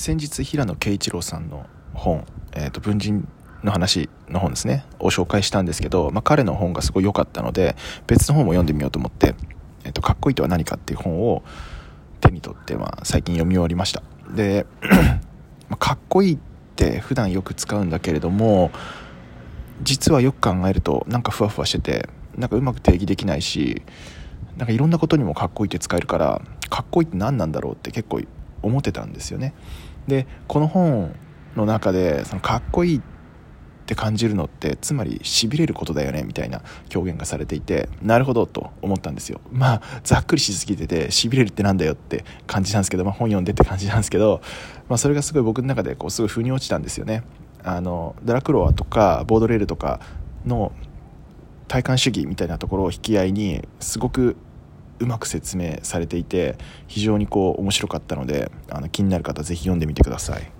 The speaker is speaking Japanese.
先日平野啓一郎さんの本「えーと、文人の話」の本ですねを紹介したんですけど、まあ、彼の本がすごい良かったので別の本も読んでみようと思って「えーと、かっこいいとは何か」っていう本を手に取って、まあ、最近読み終わりました。で、かっこいいって普段よく使うんだけれども実はよく考えるとなんかふわふわしててなんかうまく定義できないしなんかいろんなことにもかっこいいって使えるからかっこいいって何なんだろうって結構思ってたんですよね。でこの本の中でそのかっこいいって感じるのってつまりしびれることだよねみたいな表現がされていてなるほどと思ったんですよ。まあざっくりしすぎててしびれるってなんだよって感じなんですけど、まあ、本読んでって感じなんですけど、まあ、それがすごい僕の中でこうすごい腑に落ちたんですよね。あのドラクロワとかボードレールとかの体感主義みたいなところを引き合いにすごくうまく説明されていて非常にこう面白かったのであの気になる方是非読んでみてください。